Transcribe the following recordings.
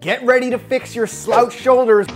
Get ready to fix your slouch shoulders.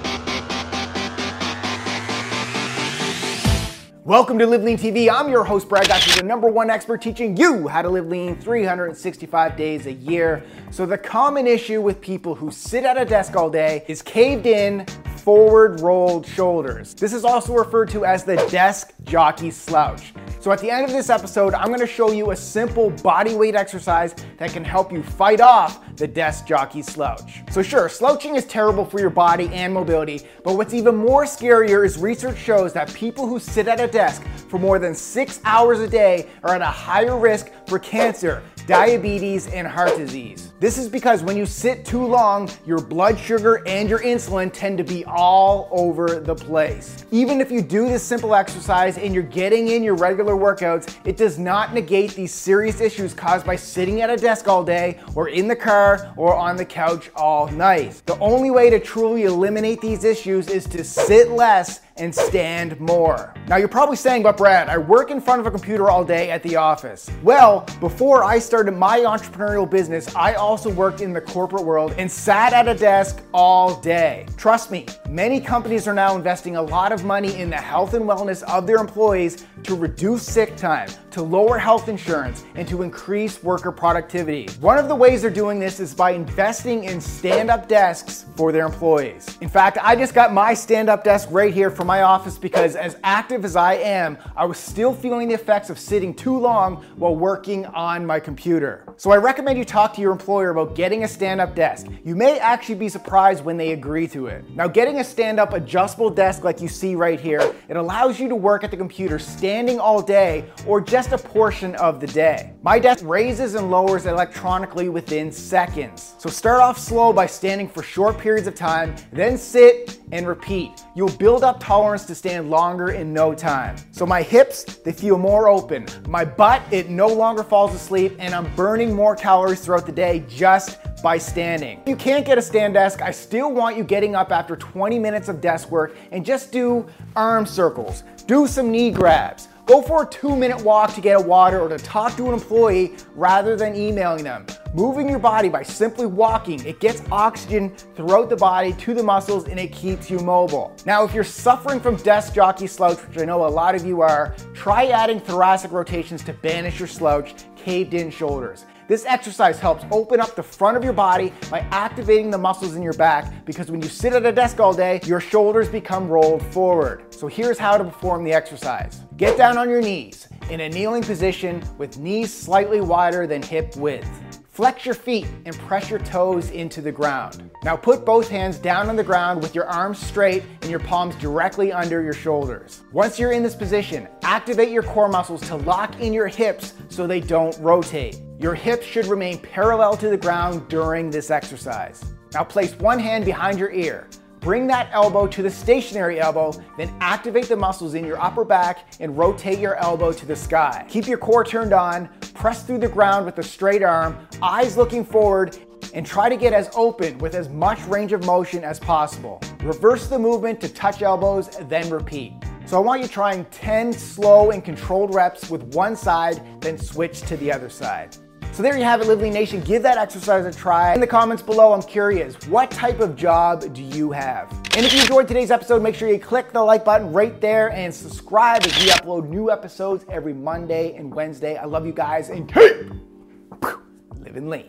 Welcome to Live Lean TV. I'm your host, Brad Gouthro the number one expert teaching you how to live lean 365 days a year. So, the common issue with people who sit at a desk all day is caved in, forward rolled shoulders. This is also referred to as the desk jockey slouch. So at the end of this episode, I'm gonna show you a simple body weight exercise that can help you fight off the desk jockey slouch. So sure, slouching is terrible for your body and mobility, but what's even more scarier is research shows that people who sit at a desk for more than six hours a day are at a higher risk for cancer, diabetes, and heart disease. This is because when you sit too long, your blood sugar and your insulin tend to be all over the place. Even if you do this simple exercise and you're getting in your regular workouts, it does not negate these serious issues caused by sitting at a desk all day or in the car or on the couch all night. The only way to truly eliminate these issues is to sit less and stand more. Now you're probably saying, but Brad, I work in front of a computer all day at the office. Well, before I started my entrepreneurial business, I also worked in the corporate world and sat at a desk all day. Trust me, many companies are now investing a lot of money in the health and wellness of their employees to reduce sick time, to lower health insurance, and to increase worker productivity. One of the ways they're doing this is by investing in stand up desks for their employees. In fact, I just got my stand up desk right here for my office because, as active as I am, I was still feeling the effects of sitting too long while working on my computer. So I recommend you talk to your employer about getting a stand up desk. You may actually be surprised when they agree to it. Now, getting a stand up adjustable desk like you see right here, it allows you to work at the computer standing all day or just a portion of the day. My desk raises and lowers electronically within seconds. So start off slow by standing for short periods of time, then sit and repeat. You'll build up tolerance to stand longer in no time. So my hips, they feel more open. My butt, it no longer falls asleep, and I'm burning more calories throughout the day just by standing. If you can't get a stand desk, I still want you getting up after 20 minutes of desk work and just do arm circles, do some knee grabs. Go for a two minute walk to get a water or to talk to an employee rather than emailing them. Moving your body by simply walking, it gets oxygen throughout the body to the muscles and it keeps you mobile. Now, if you're suffering from desk jockey slouch, which I know a lot of you are, try adding thoracic rotations to banish your slouch, caved in shoulders. This exercise helps open up the front of your body by activating the muscles in your back because when you sit at a desk all day, your shoulders become rolled forward. So here's how to perform the exercise. Get down on your knees in a kneeling position with knees slightly wider than hip width. Flex your feet and press your toes into the ground. Now put both hands down on the ground with your arms straight and your palms directly under your shoulders. Once you're in this position, activate your core muscles to lock in your hips so they don't rotate. Your hips should remain parallel to the ground during this exercise. Now place one hand behind your ear. Bring that elbow to the stationary elbow, then activate the muscles in your upper back and rotate your elbow to the sky. Keep your core turned on, press through the ground with a straight arm, eyes looking forward, and try to get as open with as much range of motion as possible. Reverse the movement to touch elbows, then repeat. So I want you trying 10 slow and controlled reps with one side, then switch to the other side. So there you have it, Live Lean Nation. Give that exercise a try. In the comments below, I'm curious, what type of job do you have? And if you enjoyed today's episode, make sure you click the like button right there and subscribe as we upload new episodes every Monday and Wednesday. I love you guys and keep living lean.